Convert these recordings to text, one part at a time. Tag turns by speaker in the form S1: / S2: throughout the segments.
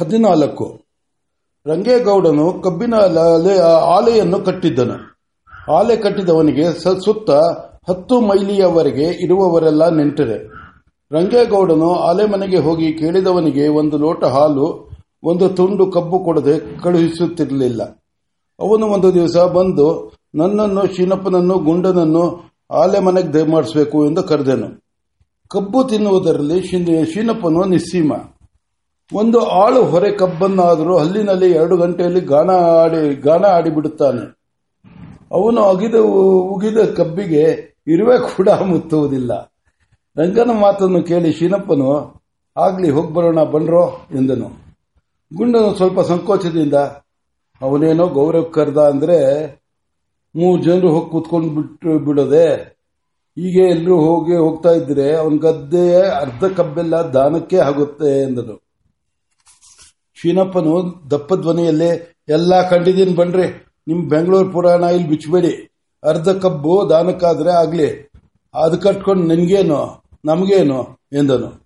S1: ಹದಿನಾಲ್ಕು. ರಂಗೇಗೌಡನು ಕಬ್ಬಿನ ಆಲೆಯನ್ನು ಕಟ್ಟಿದ್ದನು. ಆಲೆ ಕಟ್ಟಿದವನಿಗೆ ಸುತ್ತ ಹತ್ತು ಮೈಲಿಯವರೆಗೆ ಇರುವವರೆಲ್ಲ ನೆಂಟರೆ. ರಂಗೇಗೌಡನು ಆಲೆ ಮನೆಗೆ ಹೋಗಿ ಕೇಳಿದವನಿಗೆ ಒಂದು ಲೋಟ ಹಾಲು, ಒಂದು ತುಂಡು ಕಬ್ಬು ಕೊಡದೆ ಕಳುಹಿಸುತ್ತಿರಲಿಲ್ಲ. ಅವನು ಒಂದು ದಿವಸ ಬಂದು, ನನ್ನನ್ನು, ಶೀನಪ್ಪನನ್ನು, ಗುಂಡನನ್ನು ಆಲೆ ಮನೆಗೆ ದಯಮಾಡಿಸಬೇಕು ಎಂದು ಕರೆದನು. ಕಬ್ಬು ತಿನ್ನುವುದರಲ್ಲಿ ಶೀನ- ಶೀನಪ್ಪನು ನಿಸ್ಸೀಮ. ಒಂದು ಆಳು ಹೊರೆ ಕಬ್ಬನ್ನಾದರೂ ಹಲ್ಲಿನಲ್ಲಿ ಎರಡು ಗಂಟೆಯಲ್ಲಿ ಗಾನ ಆಡಿ, ಗಾನ ಆಡಿಬಿಡುತ್ತಾನೆ. ಅವನು ಅಗಿದ ಉಗಿದ ಕಬ್ಬಿಗೆ ಇರುವೆ ಕೂಡ ಮುತ್ತುವುದಿಲ್ಲ. ರಂಗನ ಮಾತನ್ನು ಕೇಳಿ ಶೀನಪ್ಪನು, ಆಗ್ಲಿ ಹೋಗ್ಬರೋಣ ಬಂದ್ರೋ ಎಂದನು. ಗುಂಡನು ಸ್ವಲ್ಪ ಸಂಕೋಚದಿಂದ, ಅವನೇನೋ ಗೌರವ ಕರ್ದ ಅಂದ್ರೆ ಮೂರು ಜನರು ಹೋಗಿ ಕೂತ್ಕೊಂಡು ಬಿಟ್ಟು ಬಿಡೋದೆ. ಈಗ ಎಲ್ಲರೂ ಹೋಗಿ ಹೋಗ್ತಾ ಇದ್ರೆ ಅವನ ಗದ್ದೆ ಅರ್ಧ ಕಬ್ಬೆಲ್ಲ ದಾನಕ್ಕೆ ಆಗುತ್ತೆ ಎಂದನು. ಶೀನಪ್ಪನು ದಪ್ಪ ಧ್ವನಿಯಲ್ಲೇ, ಎಲ್ಲಾ ಕಂಡಿದ್ದೀನಿ ಬನ್ರಿ, ನಿಮ್ ಬೆಂಗಳೂರು ಪುರಾಣ ಇಲ್ಲಿ ಬಿಚ್ಚಬೇಡಿ ಅರ್ಧ ಕಬ್ಬು ದಾನಕ್ಕಾದ್ರೆ ಆಗ್ಲಿ. ಅದು ಕಟ್ಕೊಂಡು ನಿನ್ಗೇನು, ನಮಗೇನು? ಎಂದನು.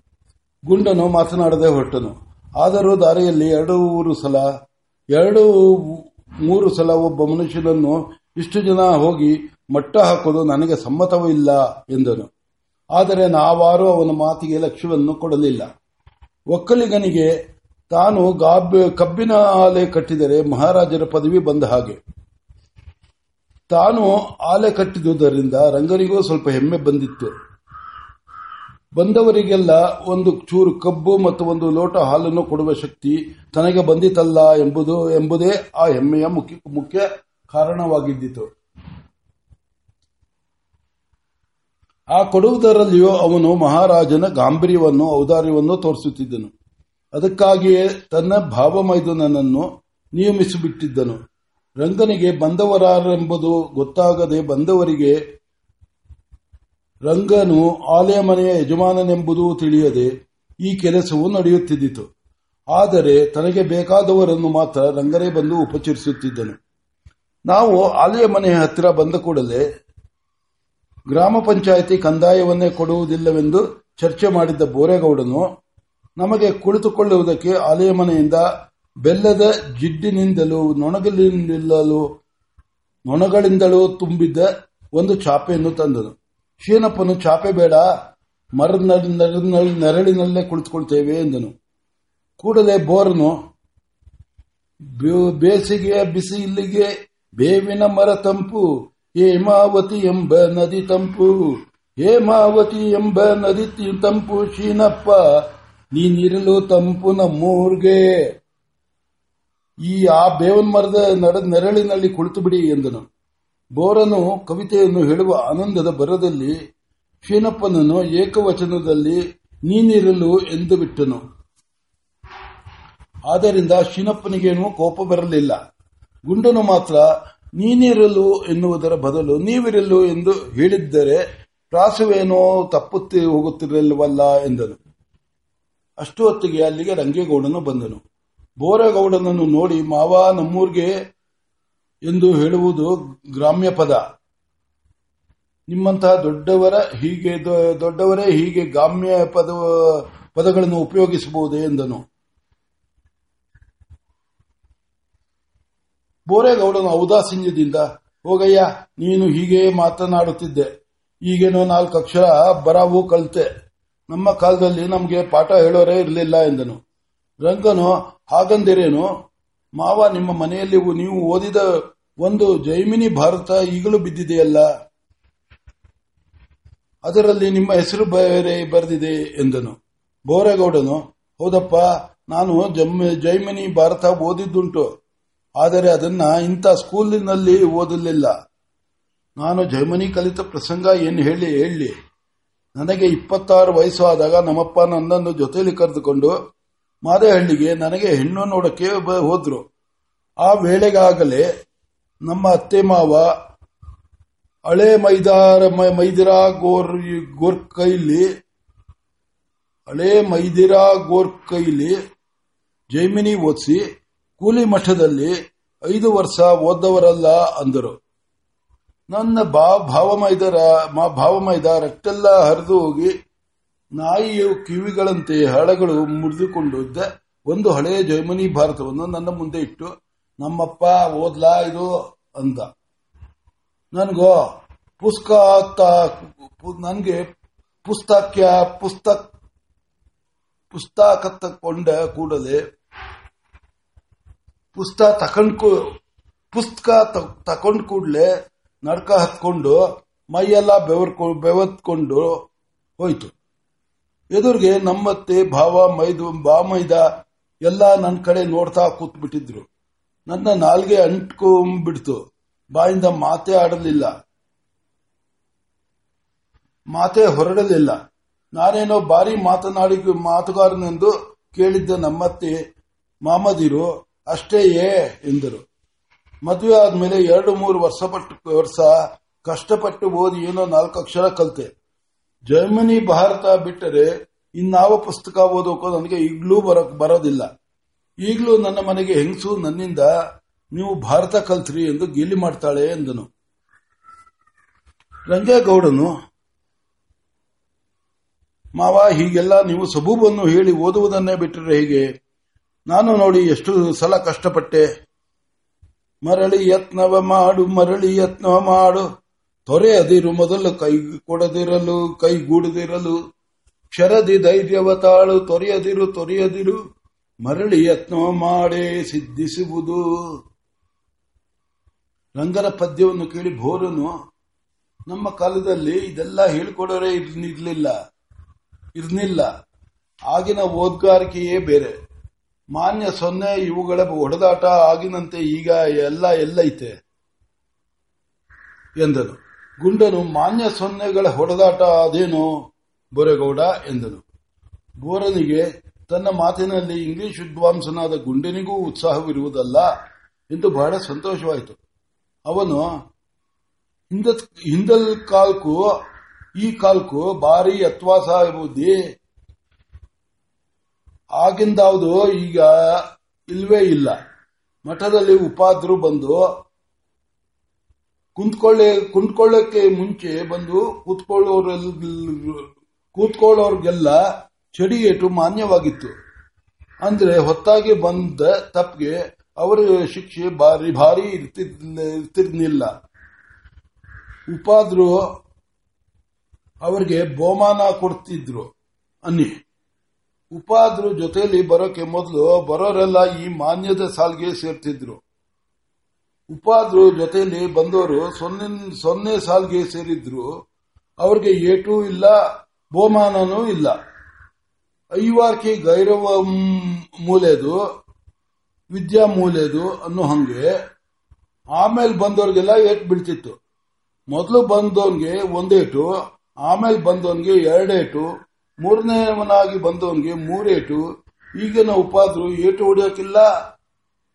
S1: ಗುಂಡನು ಮಾತನಾಡದೆ ಹೊರಟನು. ಆದರೂ ದಾರಿಯಲ್ಲಿ ಎರಡು ಮೂರು ಸಲ, ಎರಡು ಮೂರು ಸಲ ಒಬ್ಬ ಮನುಷ್ಯನನ್ನು ಇಷ್ಟು ಜನ ಹೋಗಿ ಮಟ್ಟ ಹಾಕೋದು ನನಗೆ ಸಮ್ಮತವೂ ಇಲ್ಲ, ಎಂದನು. ಆದರೆ ನಾವಾರು ಅವನ ಮಾತಿಗೆ ಲಕ್ಷ್ಯವನ್ನು ಕೊಡಲಿಲ್ಲ. ಒಕ್ಕಲಿಗನಿಗೆ ತಾನು ಕಬ್ಬಿನ ಆಲೆ ಕಟ್ಟಿದರೆ ಮಹಾರಾಜರ ಪದವಿ ಬಂದ ಹಾಗೆ. ತಾನು ಆಲೆ ಕಟ್ಟಿದುದರಿಂದ ರಂಗನಿಗೂ ಸ್ವಲ್ಪ ಹೆಮ್ಮೆ ಬಂದಿತ್ತು. ಬಂದವರಿಗೆಲ್ಲ ಒಂದು ಚೂರು ಕಬ್ಬು ಮತ್ತು ಒಂದು ಲೋಟ ಹಾಲನ್ನು ಕೊಡುವ ಶಕ್ತಿ ತನಗೆ ಬಂದಿತಲ್ಲ ಎಂಬುದು, ಎಂಬುದೇ ಆ ಹೆಮ್ಮೆಯ ಮುಖ್ಯ ಮುಖ್ಯ ಕಾರಣವಾಗಿದ್ದಿತು. ಆ ಕೊಡುವುದರಲ್ಲಿಯೂ ಅವನು ಮಹಾರಾಜನ ಗಾಂಭೀರ್ಯವನ್ನು, ಔದಾರ್ಯವನ್ನು ತೋರಿಸುತ್ತಿದ್ದನು. ಅದಕ್ಕಾಗಿಯೇ ತನ್ನ ಭಾವಮೈದುನನ್ನು ನಿಯಮಿಸಿಬಿಟ್ಟಿದ್ದನು. ರಂಗನಿಗೆ ಬಂದವರಾರೆಂಬುದು ಗೊತ್ತಾಗದೆ ಬಂದವರಿಗೆ ರಂಗನು ಆಲಯ ಮನೆಯ ಯಜಮಾನನೆಂಬುದು ತಿಳಿಯದೆ ಈ ಕೆಲಸವು ನಡೆಯುತ್ತಿದ್ದಿತು. ಆದರೆ ತನಗೆ ಬೇಕಾದವರನ್ನು ಮಾತ್ರ ರಂಗನೇ ಬಂದು ಉಪಚರಿಸುತ್ತಿದ್ದನು. ನಾವು ಆಲಯ ಮನೆಯ ಹತ್ತಿರ ಬಂದ ಕೂಡಲೇ ಗ್ರಾಮ ಪಂಚಾಯಿತಿ ಕಂದಾಯವನ್ನೇ ಕೊಡುವುದಿಲ್ಲವೆಂದು ಚರ್ಚೆ ಮಾಡಿದ್ದ ಬೋರೇಗೌಡನು ನಮಗೆ ಕುಳಿತುಕೊಳ್ಳುವುದಕ್ಕೆ ಆಲೆಯ ಮನೆಯಿಂದ ಬೆಲ್ಲದ ಜಿಡ್ಡಿನಿಂದಲೂ ನೊಣಗಲಿನಿಂದಲೂ ನೊಣಗಳಿಂದಲೂ ತುಂಬಿದ್ದ ಒಂದು ಚಾಪೆಯನ್ನು ತಂದನು. ಶೀನಪ್ಪನು, ಚಾಪೆ ಬೇಡ, ಮರದ ನೆರಳಿನಲ್ಲಿ- ಕುಳಿತುಕೊಳ್ತೇವೆ, ಎಂದನು. ಕೂಡಲೇ ಬೋರನು ಬೇಸಿಗೆಯ ಬಿಸಿ ಇಲ್ಲಿಗೆ, ಬೇವಿನ ಮರ ತಂಪು, ಹೇಮಾವತಿ ಎಂಬ ನದಿ ತಂಪು, ಹೇಮಾವತಿ ಎಂಬ ನದಿ ತಂಪು, ಶೀನಪ್ಪ ನೀನಿರಲು ತಂಪು ನಮ್ಮೂರ್ಗೆ. ಈ ಆ ಬೇವನ್ ಮರದ ನಡ, ನೆರಳಿನಲ್ಲಿ ಕುಳಿತು ಬಿಡಿ ಎಂದನು. ಬೋರನು ಕವಿತೆಯನ್ನು ಹೇಳುವ ಆನಂದದ ಬರದಲ್ಲಿ ಶೀನಪ್ಪನನ್ನು ಏಕವಚನದಲ್ಲಿ ನೀನಿರಲು ಎಂದು ಬಿಟ್ಟನು. ಆದ್ದರಿಂದ ಶೀನಪ್ಪನಿಗೇನು ಕೋಪ ಬರಲಿಲ್ಲ. ಗುಂಡನು ಮಾತ್ರ, ನೀನಿರಲು ಎನ್ನುವುದರ ಬದಲು ನೀವಿರಲು ಎಂದು ಹೇಳಿದ್ದರೆ ಪ್ರಾಸವೇನೋ ತಪ್ಪುತ್ತಿ ಹೋಗುತ್ತಿರಲಿಲ್ಲವಲ್ಲ ಎಂದನು. ಅಷ್ಟು ಹೊತ್ತಿಗೆ ಅಲ್ಲಿಗೆ ರಂಗೇಗೌಡನು ಬಂದನು. ಬೋರಗೌಡನನ್ನು ನೋಡಿ, ಮಾವ, ನಮ್ಮೂರ್ಗೆ ಎಂದು ಹೇಳುವುದು ಗ್ರಾಮ್ಯ ಪದ. ನಿಮ್ಮಂತಹ ದೊಡ್ಡವರ ಹೀಗೆ ದೊಡ್ಡವರೇ ಹೀಗೆ ಗ್ರಾಮ್ಯ ಪದ, ಪದಗಳನ್ನು ಉಪಯೋಗಿಸಬಹುದೇ ಎಂದನು. ಬೋರೇಗೌಡನು ಔದಾಸೀನ್ಯದಿಂದ, ಹೋಗಯ್ಯ, ನೀನು ಹೀಗೆ ಮಾತನಾಡುತ್ತಿದ್ದೆ. ಈಗೇನೋ ನಾಲ್ಕು ಅಕ್ಷರ ಬರಾವು ಕಲಿತೆ. ನಮ್ಮ ಕಾಲದಲ್ಲಿ ನಮಗೆ ಪಾಠ ಹೇಳೋರೇ ಇರಲಿಲ್ಲ ಎಂದನು. ರಂಗನು, ಹಾಗಂದಿರೇನು? ಮಾವ, ನಿಮ್ಮ ಮನೆಯಲ್ಲಿ ನೀವು ಓದಿದ ಒಂದು ಜೈಮಿನಿ ಭಾರತ ಈಗಲೂ ಬಿದ್ದಿದೆಯಲ್ಲ? ಅದರಲ್ಲಿ ನಿಮ್ಮ ಹೆಸರು ಬೇರೆ ಬರೆದಿದೆ, ಎಂದನು. ಬೋರೇಗೌಡನು, ಹೌದಪ್ಪ, ನಾನು ಜಮ್- ಜೈಮಿನಿ ಭಾರತ ಓದಿದ್ದುಂಟು. ಆದರೆ ಅದನ್ನ ಇಂಥ ಸ್ಕೂಲಿನಲ್ಲಿ ಓದಲಿಲ್ಲ. ನಾನು ಜೈಮನಿ ಕಲಿತ ಪ್ರಸಂಗ ಏನು ಹೇಳಿ ಹೇಳಿ. ನನಗೆ ಇಪ್ಪತ್ತಾರು ವಯಸ್ಸು ಆದಾಗ ನಮ್ಮಪ್ಪ ನನ್ನನ್ನು ಜೊತೆಯಲ್ಲಿ ಕರೆದುಕೊಂಡು ಮಾದೇಹಳ್ಳಿಗೆ ನನಗೆ ಹೆಣ್ಣು ನೋಡಕ್ಕೆ ಹೋದ್ರು. ಆ ವೇಳೆಗಾಗಲೇ ನಮ್ಮ ಅತ್ತೆ ಮಾವ ಹಳೆ ಮೈದಾರ ಮೈದಿರಾ ಗೋರ್ ಗೋರ್ ಕೈಲಿ, ಹಳೆ ಮೈದಿರಾ ಗೋರ್ ಕೈಲಿ ಜೈಮಿನಿ ಓದಿಸಿ, ಕೂಲಿ ಮಠದಲ್ಲಿ ಐದು ವರ್ಷ ಓದ್ದವರಲ್ಲ ಅಂದರು. ನನ್ನ ಬಾ ಭಾವಮೈದರ, ಮಾ ಭಾವಮೈದ ರಕ್ತೆಲ್ಲ ಹರಿದು ಹೋಗಿ ನಾಯಿಯು ಕಿವಿಗಳಂತೆ ಹಳಗಳು ಮುರಿದುಕೊಂಡಿದ್ದ ಒಂದು ಹಳೆಯ ಜೈಮನಿ ಭಾರತವನ್ನು ನನ್ನ ಮುಂದೆ ಇಟ್ಟು, ನಮ್ಮಪ್ಪ ಓದ್ಲಾ ಇದು ಅಂದ. ನನ್ಗೋ, ಪುಸ್ತಕ ನನಗೆ ಪುಸ್ತಕ ಪುಸ್ತಕ ಪುಸ್ತಕ ತಕೊಂಡ ಕೂಡಲೇ ಪುಸ್ತಕ ತಕೊಂಡ್ ಪುಸ್ತಕ ತಕೊಂಡ್ ಕೂಡಲೇ ನಡ್ಕ ಹತ್ಕೊಂಡು, ಮೈಯೆಲ್ಲ ಬೆವರ್ಕೊ ಬೆವತ್ಕೊಂಡು ಹೋಯ್ತು. ಎದುರಿಗೆ ನಮ್ಮತ್ತೆ, ಭಾವ, ಮೈದು ಬಾಮೈದ ಎಲ್ಲ ನನ್ನ ಕಡೆ ನೋಡ್ತಾ ಕೂತ್ ಬಿಟ್ಟಿದ್ರು ನನ್ನ ನಾಲ್ಗೆ ಅಂಟ್ಕೊಂಡ್ಬಿಡ್ತು. ಬಾಯಿಂದ ಮಾತೆ ಆಡಲಿಲ್ಲ. ಮಾತೇ ಹೊರಡಲಿಲ್ಲ. ನಾನೇನೋ ಬಾರಿ ಮಾತನಾಡಿ, ಮಾತುಗಾರನೆಂದು ಕೇಳಿದ್ದ ನಮ್ಮತ್ತೆ, ಮಾಮದಿರು ಅಷ್ಟೇಯೇ ಎಂದರು. ಮದುವೆ ಆದ್ಮೇಲೆ ಎರಡು, ಮೂರು ವರ್ಷ ಪಟ್ಟು, ವರ್ಷ ಕಷ್ಟಪಟ್ಟು ಓದಿ ಏನೋ ನಾಲ್ಕು ಅಕ್ಷರ ಕಲಿತೆ. ಜರ್ಮನಿ, ಭಾರತ ಬಿಟ್ಟರೆ ಇನ್ನಾವ ಪುಸ್ತಕ ಓದೋಕೋ ನನಗೆ ಈಗಲೂ ಬರೋಕ್, ಬರೋದಿಲ್ಲ. ಈಗಲೂ ನನ್ನ ಮನೆಗೆ ಹೆಂಗಸು ನನ್ನಿಂದ, ನೀವು ಭಾರತ ಕಲ್ತ್ರಿ ಎಂದು ಗೇಲಿ ಮಾಡ್ತಾಳೆ ಎಂದನು. ರಂಗೇಗೌಡನು ಮಾವ, ಹೀಗೆಲ್ಲ ನೀವು ಸಬೂಬನ್ನು ಹೇಳಿ ಓದುವುದನ್ನೇ ಬಿಟ್ಟರೆ ಹೇಗೆ? ನಾನು ನೋಡಿ ಎಷ್ಟು ಸಲ ಕಷ್ಟಪಟ್ಟೆ. ಮರಳಿ ಯತ್ನವ ಮಾಡು, ಮರಳಿ ಯತ್ನವ ಮಾಡು. ತೊರೆಯದಿರು ಮೊದಲು ಕೈ ಕೊಡದಿರಲು ಕೈಗೂಡದಿರಲು ಕ್ಷರದಿ ಧೈರ್ಯವ ತಾಳು ತೊರೆಯದಿರು ತೊರೆಯದಿರು ಮರಳಿ ಯತ್ನವ ಮಾಡೇ ಸಿದ್ಧಿಸುವುದು. ರಂಗರ ಪದ್ಯವನ್ನು ಕೇಳಿ ಭೋರನು, ನಮ್ಮ ಕಾಲದಲ್ಲಿ ಇದೆಲ್ಲ ಹೇಳಿಕೊಡೋರೇ ಇರ್ಲಿಲ್ಲ ಇರ್ಲಿಲ್ಲ ಆಗಿನ ಓದ್ಗಾರಿಕೆಯೇ ಬೇರೆ. ಮಾನ್ಯ ಸೊನ್ನೆ ಇವುಗಳ ಹೊಡೆದಾಟ ಆಗಿನಂತೆ ಈಗ ಎಲ್ಲ ಎಲ್ಲೈತೆ ಎಂದನು. ಗುಂಡನು ಮಾನ್ಯ ಸೊನ್ನೆಗಳ ಹೊಡೆದಾಟ ಅದೇನು? ಬೋರೆಗೌಡ ಎಂದನು. ಬೋರನಿಗೆ ತನ್ನ ಮಾತಿನಲ್ಲಿ ಇಂಗ್ಲಿಷ್ ವಿದ್ವಾಂಸನಾದ ಗುಂಡನಿಗೂ ಉತ್ಸಾಹವಿರುವುದಲ್ಲ ಎಂದು ಬಹಳ ಸಂತೋಷವಾಯಿತು. ಅವನು ಹಿಂದಲ್ ಕಾಲ್ಕು ಈ ಕಾಲ್ಕು ಬಾರಿ ಅತ್ವಾಸ ಬುದ್ಧಿ ಆಗಿಂದಾವುದು ಈಗ ಇಲ್ವೇ ಇಲ್ಲ. ಮಠದಲ್ಲಿ ಉಪಾದ್ರು ಬಂದು ಕುಂತ್ಕೊಳ್ಳೆ ಕುಂತ್ಕೊಳ್ಳಕ್ಕೆ ಮುಂಚೆ ಬಂದು ಕೂತ್ಕೊಳ್ಳೋರ್ ಕೂತ್ಕೊಳ್ಳೋರ್ಗೆಲ್ಲ ಏಟು ಮಾನ್ಯವಾಗಿತ್ತು. ಅಂದ್ರೆ ಹೊತ್ತಾಗಿ ಬಂದ ತಪ್ಪಿಗೆ ಅವರ ಶಿಕ್ಷೆ ಭಾರಿ ಭಾರಿ ಇರ್ತಿರ್ಲಿಲ್ಲ. ಉಪಾದ್ರು ಅವರಿಗೆ ಬಹುಮಾನ ಕೊಡ್ತಿದ್ರು ಅನ್ನಿ. ಉಪಾದ್ರು ಜೊತೆಯಲ್ಲಿ ಬರೋಕೆ ಮೊದಲು ಬರೋರೆಲ್ಲ ಈ ಮಾನ್ಯದ ಸಾಲ್ಗೆ ಸೇರ್ತಿದ್ರು. ಉಪಾದ್ರು ಜೊತೆಯಲ್ಲಿ ಬಂದವರು ಸೊನ್ನೆ ಸೊನ್ನೆ ಸಾಲ್ಗೆ ಸೇರಿದ್ರು. ಅವ್ರಿಗೆ ಏಟೂ ಇಲ್ಲ, ಬಹುಮಾನನೂ ಇಲ್ಲ. ಐವಾರ್ಕಿ ಗೈರವ ಮೂಲೆದು, ವಿದ್ಯಾ ಮೂಲೆದು ಅನ್ನೋ ಹಂಗೆ. ಆಮೇಲೆ ಬಂದವ್ರಿಗೆಲ್ಲ ಏಟ್ ಬಿಡ್ತಿತ್ತು. ಮೊದಲು ಬಂದವನ್ಗೆ ಒಂದೇಟು, ಆಮೇಲೆ ಬಂದವನ್ಗೆ ಎರಡೇಟು. ಮೂರನೇವನಾಗಿ ಬಂದವನಿಗೆ ಮೂರೇಟು. ಈಗಿನ ಉಪಾದ್ರು ಏಟು ಹೊಡಿಯೋಕಿಲ್ಲ.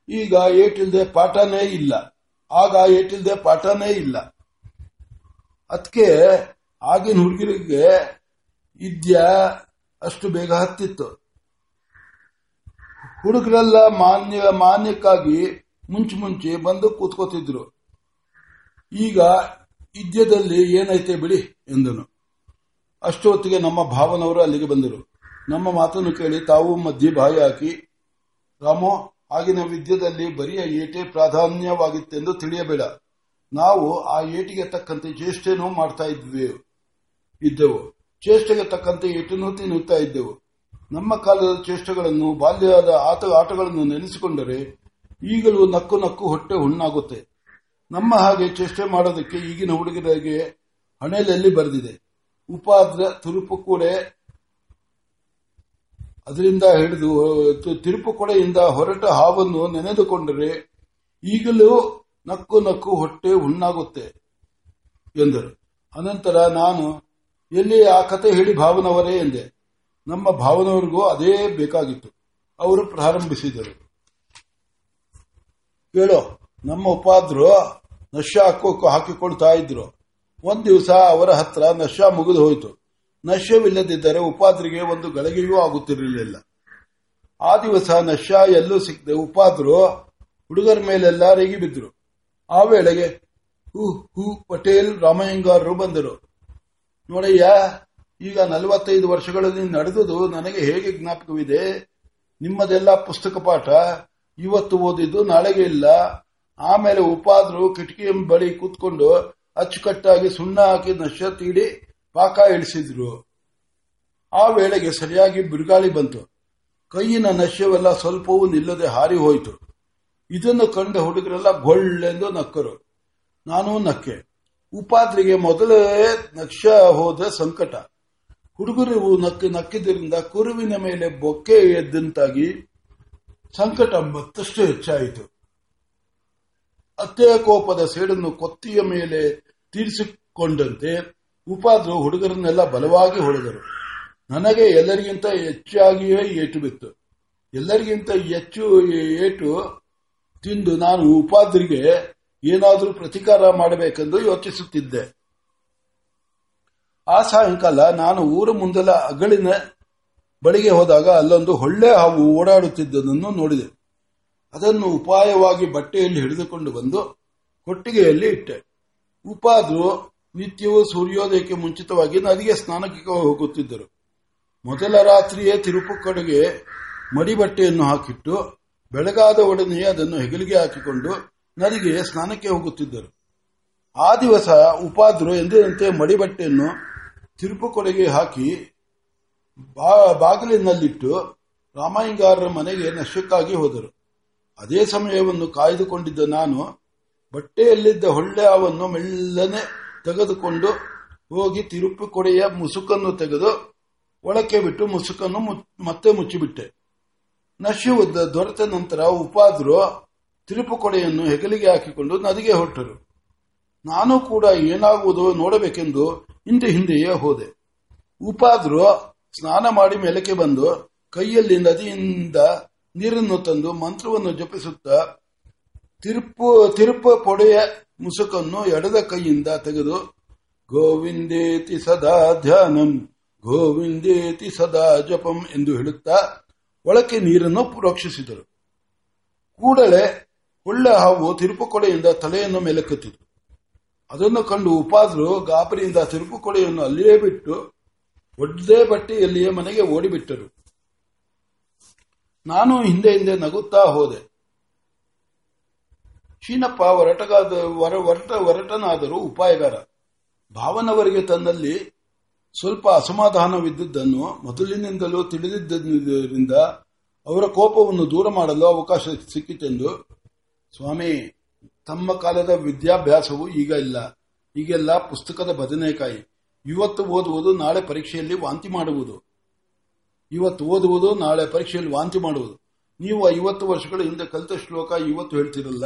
S1: ಈಗ ಏಟಿಲ್ದೆ ಪಾಠನೇ ಇಲ್ಲ. ಆಗ ಏಟಿಲ್ದೆ ಪಾಠನೇ ಇಲ್ಲ. ಅದಕ್ಕೆ ಆಗಿನ ಹುಡುಗರಿಗೆ ಇದ್ಯ ಅಷ್ಟು ಬೇಗ ಹತ್ತಿತ್ತು. ಹುಡುಗರೆಲ್ಲ ಮಾನ್ಯ, ಮಾನ್ಯಕ್ಕಾಗಿ ಮುಂಚೆ ಮುಂಚೆ ಬಂದು ಕೂತ್ಕೋತಿದ್ರು. ಈಗ ಇದ್ಯದಲ್ಲಿ ಏನೈತೆ ಬಿಡಿ ಎಂದನು. ಅಷ್ಟೊತ್ತಿಗೆ ನಮ್ಮ ಭಾವನವರು ಅಲ್ಲಿಗೆ ಬಂದರು. ನಮ್ಮ ಮಾತನ್ನು ಕೇಳಿ ತಾವು ಮಧ್ಯೆ ಬಾಯಿ ಹಾಕಿ, ರಾಮೋ, ಆಗಿನ ವಿದ್ಯೆದಲ್ಲಿ ಬರಿಯ ಏಟೆ ಪ್ರಾಧಾನ್ಯವಾಗಿತ್ತೆಂದು ತಿಳಿಯಬೇಡ. ನಾವು ಆ ಏಟಿಗೆ ತಕ್ಕಂತೆ ಚೇಷ್ಟೆನೂ ಮಾಡ್ತಾ ಇದ್ವಿ ಇದ್ದೆವು. ಚೇಷ್ಟೆಗೆ ತಕ್ಕಂತೆ ಏಟನ್ನು ತಿನ್ನುತ್ತಾ ಇದ್ದೆವು. ನಮ್ಮ ಕಾಲದ ಚೇಷ್ಟೆಗಳನ್ನು ಬಾಲ್ಯದ ಆಟ ಆಟಗಳನ್ನು ನೆನೆಸಿಕೊಂಡರೆ ಈಗಲೂ ನಕ್ಕು ನಕ್ಕು ಹೊಟ್ಟೆ ಹುಣ್ಣಾಗುತ್ತೆ. ನಮ್ಮ ಹಾಗೆ ಚೇಷ್ಟೆ ಮಾಡೋದಕ್ಕೆ ಈಗಿನ ಹುಡುಗರಿಗೆ ಹಣೆಯಲ್ಲಿ ಬರೆದಿದೆ. ಉಪಾದ್ರ ತುರುಪು ಕೂಡ. ಅದರಿಂದ ಹಿಡಿದು ತಿರುಪು ಕೊಡೆಯಿಂದ ಹೊರಟ ಹಾವನ್ನು ನೆನೆದುಕೊಂಡರೆ ಈಗಲೂ ನಕ್ಕು ನಕ್ಕು ಹೊಟ್ಟೆ ಹುಣ್ಣಾಗುತ್ತೆ ಎಂದರು. ಅನಂತರ ನಾನು, ಎಲ್ಲಿ ಆ ಕತೆ ಹೇಳಿ ಭಾವನವರೇ ಎಂದೆ. ನಮ್ಮ ಭಾವನವರಿಗೂ ಅದೇ ಬೇಕಾಗಿತ್ತು. ಅವರು ಪ್ರಾರಂಭಿಸಿದರು. ಹೇಳೋ, ನಮ್ಮ ಉಪಾದ್ರು ನಶ ಹಾಕೋ ಹಾಕಿಕೊಳ್ತಾ ಇದ್ರು. ಒಂದ್ ದಿವಸ ಅವರ ಹತ್ರ ನಶ ಮುಗಿದು ಹೋಯಿತು. ನಶ್ಯವಿಲ್ಲದಿದ್ದರೆ ಉಪಾದ್ರಿಗೆ ಒಂದು ಗಳಿಗೆಯೂ ಆಗುತ್ತಿರಲಿಲ್ಲ. ಆ ದಿವಸ ನಶ ಎಲ್ಲೂ ಸಿಕ್ಕದೆ. ಉಪಾದ್ರು, ಹುಡುಗರ ಮೇಲೆಲ್ಲ ರೇಗಿ ಬಿದ್ರು. ಆ ವೇಳೆಗೆ ಹೂ ಹೂ, ಪಟೇಲ್, ರಾಮಯ್ಯಂಗಾರರು ಬಂದರು. ನೋಡಯ್ಯ, ಈಗ ನಲವತ್ತೈದು ವರ್ಷಗಳಲ್ಲಿ ನಡೆದುದು ನನಗೆ ಹೇಗೆ ಜ್ಞಾಪಕವಿದೆ? ನಿಮ್ಮದೆಲ್ಲ ಪುಸ್ತಕ ಪಾಠ, ಇವತ್ತು ಓದಿದ್ದು ನಾಳೆಗೆ ಇಲ್ಲ. ಆಮೇಲೆ ಉಪಾದ್ರು ಕಿಟಕಿ ಬಳಿ ಕೂತ್ಕೊಂಡು ಅಚ್ಚುಕಟ್ಟಾಗಿ ಸುಣ್ಣ ಹಾಕಿ ನಶ್ಯ ತೀಡಿ ಪಾಕ ಇಳಿಸಿದ್ರು. ಆ ವೇಳೆಗೆ ಸರಿಯಾಗಿ ಬಿರುಗಾಳಿ ಬಂತು. ಕೈಯಿನ ನಶ್ಯವೆಲ್ಲ ಸ್ವಲ್ಪವೂ ನಿಲ್ಲದೆ ಹಾರಿ ಹೋಯಿತು. ಇದನ್ನು ಕಂಡ ಹುಡುಗರೆಲ್ಲ ಗೊಳ್ಳೆಂದು ನಕ್ಕರು. ನಾನು ನಕ್ಕೆ. ಉಪಾದ್ರಿಗೆ ಮೊದಲೇ ನಕ್ಷ ಹೋದ ಸಂಕಟ. ಹುಡುಗರು ನಕ್ಕಿ ನಕ್ಕಿದ್ದರಿಂದ ಕುರುವಿನ ಮೇಲೆ ಬೊಕ್ಕೆ ಎದ್ದಂತಾಗಿ ಸಂಕಟ ಮತ್ತಷ್ಟು ಹೆಚ್ಚಾಯಿತು. ಅತ್ತೆಯ ಕೋಪದ ಸೇಡನ್ನು ಕೊತ್ತಿಯ ಮೇಲೆ ತೀರಿಸಿಕೊಂಡಂತೆ ಉಪಾದ್ರು ಹುಡುಗರನ್ನೆಲ್ಲ ಬಲವಾಗಿ ಹೊಡೆದರು. ನನಗೆ ಎಲ್ಲರಿಗಿಂತ ಹೆಚ್ಚಾಗಿಯೇ ಏಟು ಬಿತ್ತು. ಎಲ್ಲರಿಗಿಂತ ಹೆಚ್ಚು ಏಟು ತಿಂದು ನಾನು ಉಪಾದ್ರಿಗೆ ಏನಾದರೂ ಪ್ರತಿಕಾರ ಮಾಡಬೇಕೆಂದು ಯೋಚಿಸುತ್ತಿದ್ದೆ. ಆ ಸಾಯಂಕಾಲ ನಾನು ಊರ ಮುಂದೆಲ್ಲ ಅಗಳಿನ ಬಳಿಗೆ ಹೋದಾಗ ಅಲ್ಲೊಂದು ಹೊಳ್ಳೆ ಹಾವು ಓಡಾಡುತ್ತಿದ್ದುದನ್ನು ನೋಡಿದೆ. ಅದನ್ನು ಉಪಾಯವಾಗಿ ಬಟ್ಟೆಯಲ್ಲಿ ಹಿಡಿದುಕೊಂಡು ಬಂದು ಕೊಟ್ಟಿಗೆಯಲ್ಲಿ ಇಟ್ಟೆ. ಉಪಾದ್ರು ನಿತ್ಯವೂ ಸೂರ್ಯೋದಯಕ್ಕೆ ಮುಂಚಿತವಾಗಿ ನದಿಗೆ ಸ್ನಾನಕ್ಕೆ ಹೋಗುತ್ತಿದ್ದರು. ಮೊದಲ ರಾತ್ರಿಯೇ ತಿರುಪು ಕಡೆಗೆ ಮಡಿ ಬಟ್ಟೆಯನ್ನು ಹಾಕಿಟ್ಟು ಬೆಳಗಾದ ಒಡನೆಯೇ ಅದನ್ನು ಹೆಗಲಿಗೆ ಹಾಕಿಕೊಂಡು ನದಿಗೆ ಸ್ನಾನಕ್ಕೆ ಹೋಗುತ್ತಿದ್ದರು. ಆ ದಿವಸ ಉಪಾದ್ರು ಎಂದಿನಂತೆ ಮಡಿ ಬಟ್ಟೆಯನ್ನು ತಿರುಪು ಕೊಡೆಗೆ ಹಾಕಿ ಬಾಗಿಲಿನಲ್ಲಿಟ್ಟು ರಾಮಾಯಂಗಾರರ ಮನೆಗೆ ನಶಕ್ಕಾಗಿ ಹೋದರು. ಅದೇ ಸಮಯವನ್ನು ಕಾಯ್ದುಕೊಂಡಿದ್ದ ನಾನು ಬಟ್ಟೆಯಲ್ಲಿದ್ದ ಹೊಳ್ಳೆ ಹಾವನ್ನು ಮೆಲ್ಲನೆ ತೆಗೆದುಕೊಂಡು ಹೋಗಿ ತಿರುಪು ಕೊಡೆಯ ಮುಸುಕನ್ನು ತೆಗೆದು ಒಳಕ್ಕೆ ಬಿಟ್ಟು ಮುಸುಕನ್ನು ಮತ್ತೆ ಮುಚ್ಚಿಬಿಟ್ಟೆ. ನಶು ದೊರೆತ ನಂತರ ಉಪಾದ್ರು ತಿರುಪು ಕೊಡೆಯನ್ನು ಹೆಗಲಿಗೆ ಹಾಕಿಕೊಂಡು ನದಿಗೆ ಹೊರಟರು. ನಾನು ಕೂಡ ಏನಾಗುವುದು ನೋಡಬೇಕೆಂದು ಹಿಂದೆ ಹಿಂದೆಯೇ ಹೋದೆ. ಉಪಾದ್ರು ಸ್ನಾನ ಮಾಡಿ ಮೇಲಕ್ಕೆ ಬಂದು ಕೈಯಲ್ಲಿ ನದಿಯಿಂದ ನೀರನ್ನು ತಂದು ಮಂತ್ರವನ್ನು ಜಪಿಸುತ್ತಾ ತಿರುಪು, ತಿರುಪ ಪೊಡೆಯ ಮುಸುಕನ್ನು ಎಡದ ಕೈಯಿಂದ ತೆಗೆದು, ಗೋವಿಂದೇತಿ ಸದಾ ಧ್ಯಾನಂ, ಗೋವಿಂದೇತಿ ಸದಾ ಜಪಂ ಎಂದು ಹೇಳುತ್ತಾ ಒಳಕ್ಕೆ ನೀರನ್ನು ರಕ್ಷಿಸಿದರು ಕೂಡಲೇ ಒಳ್ಳೆ ಹಾವು ತಿರುಪು ಕೊಡೆಯಿಂದ ತಲೆಯನ್ನು ಮೇಲಕ್ಕೆತ್ತಿತು. ಅದನ್ನು ಕಂಡು ಉಪಾದ್ರು ಗಾಬರಿಯಿಂದ ತಿರುಪು ಕೊಡೆಯನ್ನು ಅಲ್ಲಿಯೇ ಬಿಟ್ಟು ಒಡ್ಡೇ ಬಟ್ಟೆಯಲ್ಲಿಯೇ ಮನೆಗೆ ಓಡಿಬಿಟ್ಟರು. ನಾನು ಹಿಂದೆ ಹಿಂದೆ ನಗುತ್ತಾ ಹೋದೆ. ಶೀನಪ್ಪ ಒರಟಗಾದ ಒರಟ ಒರಟನಾದರೂ ಉಪಾಯಗಾರ. ಭಾವನವರಿಗೆ ತನ್ನಲ್ಲಿ ಸ್ವಲ್ಪ ಅಸಮಾಧಾನವಿದ್ದುದನ್ನು, ಮೊದಲಿನಿಂದಲೂ ತಿಳಿದಿದ್ದರಿಂದ ಅವರ ಕೋಪವನ್ನು ದೂರ ಮಾಡಲು ಅವಕಾಶ ಸಿಕ್ಕಿತೆಂದು. ಸ್ವಾಮಿ, ತಮ್ಮ ಕಾಲದ ವಿದ್ಯಾಭ್ಯಾಸವು ಈಗ ಇಲ್ಲ. ಈಗೆಲ್ಲ ಪುಸ್ತಕದ ಬದನೆಕಾಯಿ ಇವತ್ತು ಓದುವುದು ನಾಳೆ ಪರೀಕ್ಷೆಯಲ್ಲಿ ವಾಂತಿ ಮಾಡುವುದು. ಇವತ್ತು ಓದುವುದು, ನಾಳೆ ಪರೀಕ್ಷೆಯಲ್ಲಿ ವಾಂತಿ ಮಾಡುವುದು. ನೀವು ಐವತ್ತು ವರ್ಷಗಳ ಹಿಂದೆ ಕಲಿತ ಶ್ಲೋಕ ಇವತ್ತು ಹೇಳ್ತಿರಲ್ಲ?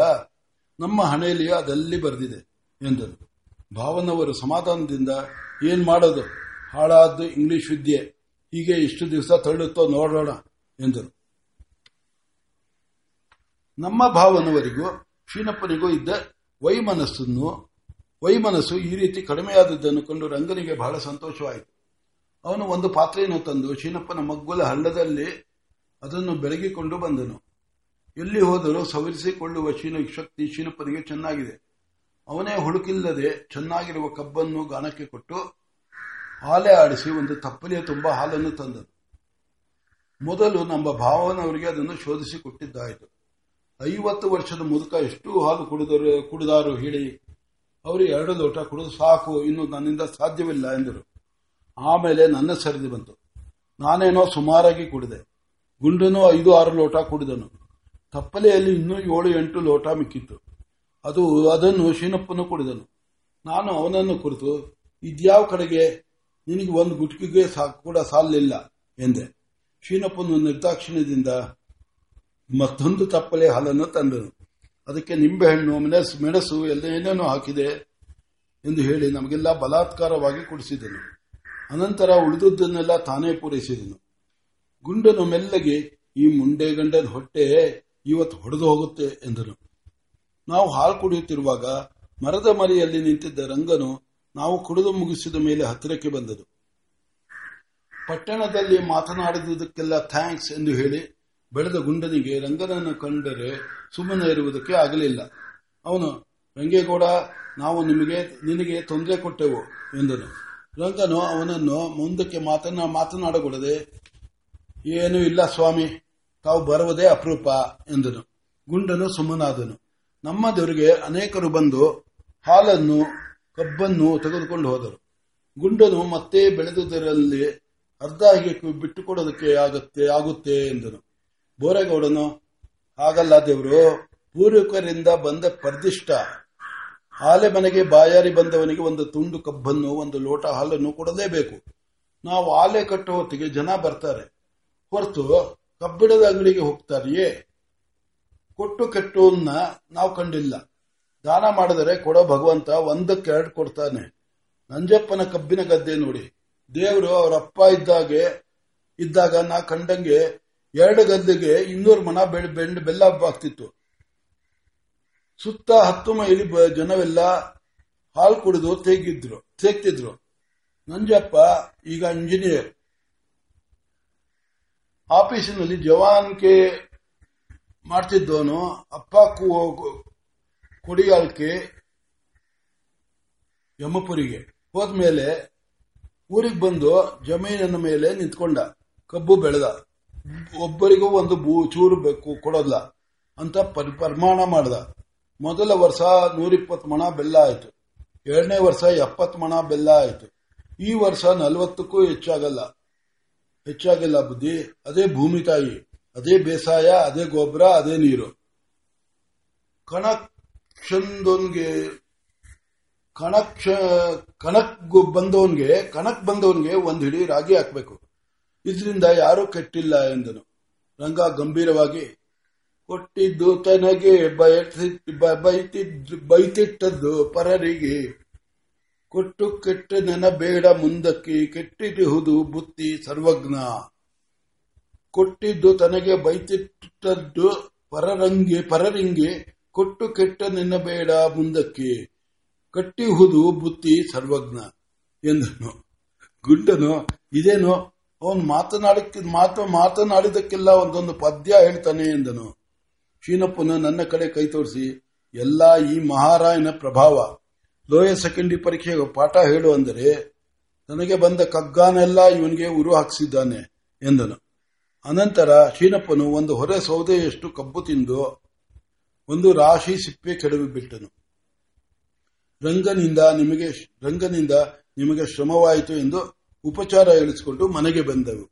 S1: ನಮ್ಮ ಹಣೆಯಲ್ಲಿ ಅದಲ್ಲಿ ಬರೆದಿದೆ? ಎಂದರು. ಭಾವನವರು ಸಮಾಧಾನದಿಂದ ಏನ್ ಮಾಡೋದು? ಹಾಳಾದ್ದು ಇಂಗ್ಲಿಷ್ ವಿದ್ಯೆ. ಹೀಗೆ ಇಷ್ಟು ದಿವಸ ತಳ್ಳುತ್ತೋ ನೋಡೋಣ, ಎಂದರು. ನಮ್ಮ ಭಾವನವರಿಗೂ ಶೀನಪ್ಪನಿಗೂ ಇದ್ದ ವೈಮನಸ್ಸನ್ನು, ವೈಮನಸ್ಸು ಈ ರೀತಿ ಕಡಿಮೆಯಾದದ್ದನ್ನು ಕಂಡು ರಂಗನಿಗೆ ಬಹಳ ಸಂತೋಷವಾಯಿತು. ಅವನು ಒಂದು ಪಾತ್ರೆಯನ್ನು ತಂದು ಶೀನಪ್ಪನ ಮಗ್ಗುಲ ಹಳ್ಳದಲ್ಲಿ ಅದನ್ನು ಬೆಳಗಿಕೊಂಡು ಬಂದನು. ಎಲ್ಲಿ ಹೋದರೂ ಸವರಿಸಿಕೊಳ್ಳುವ ಶೀನ ಶಕ್ತಿ ಶೀನಪ್ಪನಿಗೆ ಚೆನ್ನಾಗಿದೆ. ಅವನೇ ಹುಡುಕಿಲ್ಲದೆ ಚೆನ್ನಾಗಿರುವ ಕಬ್ಬನ್ನು ಗಾಣಕ್ಕೆ ಕೊಟ್ಟು ಹಾಲೆ ಆಡಿಸಿ ಒಂದು ತಪ್ಪಲೆಯ ತುಂಬ ಹಾಲನ್ನು ತಂದನು. ಮೊದಲು ನಮ್ಮ ಭಾವನವರಿಗೆ ಅದನ್ನು ಶೋಧಿಸಿ ಕೊಟ್ಟಿದ್ದಾಯಿತು. ಐವತ್ತು ವರ್ಷದ ಮುದುಕ ಎಷ್ಟು ಹಾಲು ಕುಡಿದರು ಕುಡಿದಾರು ಹೇಳಿ. ಅವರು ಎರಡು ಲೋಟ ಕುಡಿದು ಸಾಕು, ಇನ್ನು ನನ್ನಿಂದ ಸಾಧ್ಯವಿಲ್ಲ ಎಂದರು. ಆಮೇಲೆ ನನ್ನ ಸರದಿ ಬಂತು. ನಾನೇನೋ ಸುಮಾರಾಗಿ ಕುಡಿದೆ. ಗುಂಡನು ಐದು ಆರು ಲೋಟ ಕುಡಿದನು. ತಪ್ಪಲೆಯಲ್ಲಿ ಇನ್ನೂ ಏಳು ಎಂಟು ಲೋಟ ಮಿಕ್ಕಿತ್ತು. ಅದು ಅದನ್ನು ಶೀನಪ್ಪನು ಕುಡಿದನು. ನಾನು ಅವನನ್ನು ಕುರಿತು, ಇದ್ಯಾವ ಕಡೆಗೆ? ನಿನಗೆ ಒಂದು ಗುಟ್ಕಿಗೆ ಕೂಡ ಸಾಲಿಲ್ಲ ಎಂದೆ. ಶೀನಪ್ಪನು ನಿರ್ದಾಕ್ಷಿಣ್ಯದಿಂದ, ಮತ್ತೊಂದು ತಪ್ಪಲೆ ಹಾಲನ್ನು ತಂದನು. ಅದಕ್ಕೆ ನಿಂಬೆಹಣ್ಣು ಮೆಣಸು ಮೆಣಸು ಎಲ್ಲ ಏನೇನೋ ಹಾಕಿದೆ ಎಂದು ಹೇಳಿ ನಮಗೆಲ್ಲ ಬಲಾತ್ಕಾರವಾಗಿ ಕುಡಿಸಿದನು. ಅನಂತರ ಉಳಿದುದನ್ನೆಲ್ಲ ತಾನೇ ಪೂರೈಸಿದನು. ಗುಂಡನು ಮೆಲ್ಲಗೆ, ಈ ಮುಂಡೆ ಗಂಡನ ಹೊಟ್ಟೆ ಇವತ್ತು ಹೊಡೆದು ಹೋಗುತ್ತೆ ಎಂದನು. ನಾವು ಹಾಲು ಕುಡಿಯುತ್ತಿರುವಾಗ ಮರದ ಮರಿಯಲ್ಲಿ ನಿಂತಿದ್ದ ರಂಗನು ನಾವು ಕುಡಿದು ಮುಗಿಸಿದ ಮೇಲೆ ಹತ್ತಿರಕ್ಕೆ ಬಂದದು ಪಟ್ಟಣದಲ್ಲಿ ಮಾತನಾಡಿದುದಕ್ಕೆಲ್ಲ ಥ್ಯಾಂಕ್ಸ್ ಎಂದು ಹೇಳಿ ಬೆಳೆದ ಗುಂಡನಿಗೆ ರಂಗನನ್ನು ಕಂಡರೆ ಸುಮ್ಮನೆ ಇರುವುದಕ್ಕೆ ಆಗಲಿಲ್ಲ. ಅವನು, ರಂಗೇಗೌಡ, ನಾವು ನಿಮಗೆ, ನಿನಗೆ ತೊಂದರೆ ಕೊಟ್ಟೆವು, ಎಂದನು. ರಂಗನು ಅವನನ್ನು ಮುಂದಕ್ಕೆ ಮಾತನ್ನ ಮಾತನಾಡಗೊಡದೆ ಏನೂ ಇಲ್ಲ ಸ್ವಾಮಿ, ತಾವು ಬರುವುದೇ ಅಪರೂಪ ಎಂದನು. ಗುಂಡನು ಸುಮ್ಮನಾದನು. ನಮ್ಮದವರಿಗೆ ಅನೇಕರು ಬಂದು ಹಾಲನ್ನು, ಕಬ್ಬನ್ನು ತೆಗೆದುಕೊಂಡು ಹೋದರು. ಗುಂಡನು ಮತ್ತೆ ಬೆಳೆದುದರಲ್ಲಿ ಅರ್ಧ ಬಿಟ್ಟುಕೊಡೋದಕ್ಕೆ ಆಗುತ್ತೆ ಆಗುತ್ತೆ ಎಂದನು. ಬೋರೇಗೌಡನು, ಹಾಗಲ್ಲ ದೇವರು, ಪೂರ್ವಿಕರಿಂದ ಬಂದ ಪರ್ದಿಷ್ಟ. ಆಲೆ ಮನೆಗೆ ಬಾಯಾರಿ ಬಂದವನಿಗೆ ಒಂದು ತುಂಡು ಕಬ್ಬನ್ನು, ಒಂದು ಲೋಟ ಹಾಲನ್ನು ಕೊಡಲೇಬೇಕು. ನಾವು ಆಲೆ ಕಟ್ಟೋ ಹೊತ್ತಿಗೆ ಜನ ಬರ್ತಾರೆ. ಹೊರತು ಕಬ್ಬಿಣದ ಅಂಗಡಿಗೆ ಹೋಗ್ತಾರೆಯೇ? ಕೊಟ್ಟು ಕೆಟ್ಟವನ್ನ ನಾವು ಕಂಡಿಲ್ಲ. ದಾನ ಮಾಡಿದರೆ ಕೊಡೋ ಭಗವಂತ ಒಂದಕ್ಕೆ ಎರಡು ಕೊಡ್ತಾನೆ. ನಂಜಪ್ಪನ ಕಬ್ಬಿನ ಗದ್ದೆ ನೋಡಿ. ದೇವರು ಅವರ ಅಪ್ಪ ಇದ್ದಾಗೆ, ಇದ್ದಾಗ ನಾ ಕಂಡಂಗೆ ಎರಡು ಗದ್ದೆಗೆ ಇನ್ನೂರು ಮನ ಬೆಂಡ್ ಬೆಲ್ಲ ಆಗ್ತಿತ್ತು ಸುತ್ತ ಹತ್ತು ಮೈಲಿ ಜನವೆಲ್ಲ ಹಾಲು ಕುಡಿದು ತೆಗಿದ್ರು, ತೆಗ್ತಿದ್ರು. ನಂಜಪ್ಪ ಈಗ ಇಂಜಿನಿಯರ್. ಆಫೀಸಿನಲ್ಲಿ ಜವಾನ್ಕೆ ಮಾಡ್ತಿದ್ದವನು, ಅಪ್ಪ ಕು- ಕೊಡಿಯಾಳ್ಕೆ ಯಮಪುರಿಗೆ. ಹೋದ್ಮೇಲೆ ಊರಿಗೆ ಬಂದು ಜಮೀನಿನ ಮೇಲೆ ನಿಂತ್ಕೊಂಡ, ಕಬ್ಬು ಬೆಳೆದ. ಒಬ್ಬರಿಗೂ ಒಂದು ಚೂರು ಬೇಕು ಕೊಡೋದ್ಲ ಅಂತ ಪ್ರಮಾಣ ಮಾಡ್ದ. ಮೊದಲ ವರ್ಷ ನೂರಿಪ್ಪತ್ತು ಮಣ ಬೆಲ್ಲ ಆಯ್ತು. ಎರಡನೇ ವರ್ಷ ಎಪ್ಪತ್ತು ಮಣ ಬೆಲ್ಲ ಆಯ್ತು. ಈ ವರ್ಷ ನಲವತ್ತಕ್ಕೂ ಹೆಚ್ಚಾಗಲ್ಲ. ಹೆಚ್ಚಾಗಿಲ್ಲ ಬುದ್ಧಿ. ಅದೇ ಭೂಮಿ ತಾಯಿ. ಅದೇ ಬೇಸಾಯ, ಅದೇ ಗೊಬ್ಬರ, ಅದೇ ನೀರು. ಕಣಕ್ಷಂದೋನ್ಗೆ ಕಣಕ್ಷ ಕಣಕ್ ಬಂದವನ್ಗೆ ಕಣಕ್ ಬಂದವನ್ಗೆ ಒಂದ್ ಹಿಡಿ ರಾಗಿ ಹಾಕಬೇಕು. ಇದರಿಂದ ಯಾರೂ ಕೆಟ್ಟಿಲ್ಲ ಎಂದನು. ರಂಗ ಗಂಭೀರವಾಗಿ ಕೊಟ್ಟಿದ್ದು ತನಗೆ ಬಯಸಿ- ಬ- ಬೈತಿದ್- ಬೈತಿಟ್ಟದ್ದು ಪರರಿಗೆ. ಕೊಟ್ಟು ಕೆಟ್ಟ ನೆನಬೇಡ ಮುಂದಕ್ಕೆ, ಕೆಟ್ಟಿರುವುದು ಬುತ್ತಿ ಸರ್ವಜ್ಞ. ಕೊಟ್ಟಿದ್ದು ತನಗೆ ಬೈತಿಟ್ಟದ್ದು ಪರರಂಗೆ ಪರರಿಂಗೆ ಕೊಟ್ಟು ಕೆಟ್ಟ ನೆನಬೇಡ ಮುಂದಕ್ಕೆ ಕಟ್ಟಿಹುದು ಬುತ್ತಿ ಸರ್ವಜ್ಞ ಎಂದನು. ಗುಂಡನು ಇದೇನು? ಅವನು ಮಾತನಾಡಕ್ಕೆ ಮಾತು ಮಾತನಾಡಿದಕ್ಕೆಲ್ಲ ಒಂದೊಂದು ಪದ್ಯ ಹೇಳ್ತಾನೆ ಎಂದನು. ಶೀನಪ್ಪನು ನನ್ನ ಕಡೆ ಕೈ ತೋರಿಸಿ, ಎಲ್ಲ ಈ ಮಹಾರಾಯನ ಪ್ರಭಾವ. ಲೋಯರ್ ಸೆಕೆಂಡರಿ ಪರೀಕ್ಷೆಗೆ ಪಾಠ ಹೇಳು ಅಂದರೆ, ನನಗೆ ಬಂದ ಕಗ್ಗಾನೆಲ್ಲ ಇವನಿಗೆ ಉರು ಹಾಕಿಸಿದ್ದಾನೆ ಎಂದನು. ಅನಂತರ ಶೀನಪ್ಪನು ಒಂದು ಹೊರೆ ಸೌದೆಯಷ್ಟು ಕಬ್ಬು ತಿಂದು, ಒಂದು ರಾಶಿ ಸಿಪ್ಪೆ ಕೆಡವಿ ಬಿಟ್ಟನು. ರಂಗನಿಂದ ನಿಮಗೆ ರಂಗನಿಂದ ನಿಮಗೆ ಶ್ರಮವಾಯಿತು ಎಂದು ಉಪಚಾರ ಹೇಳಿಸಿಕೊಂಡು ಮನೆಗೆ ಬಂದವು.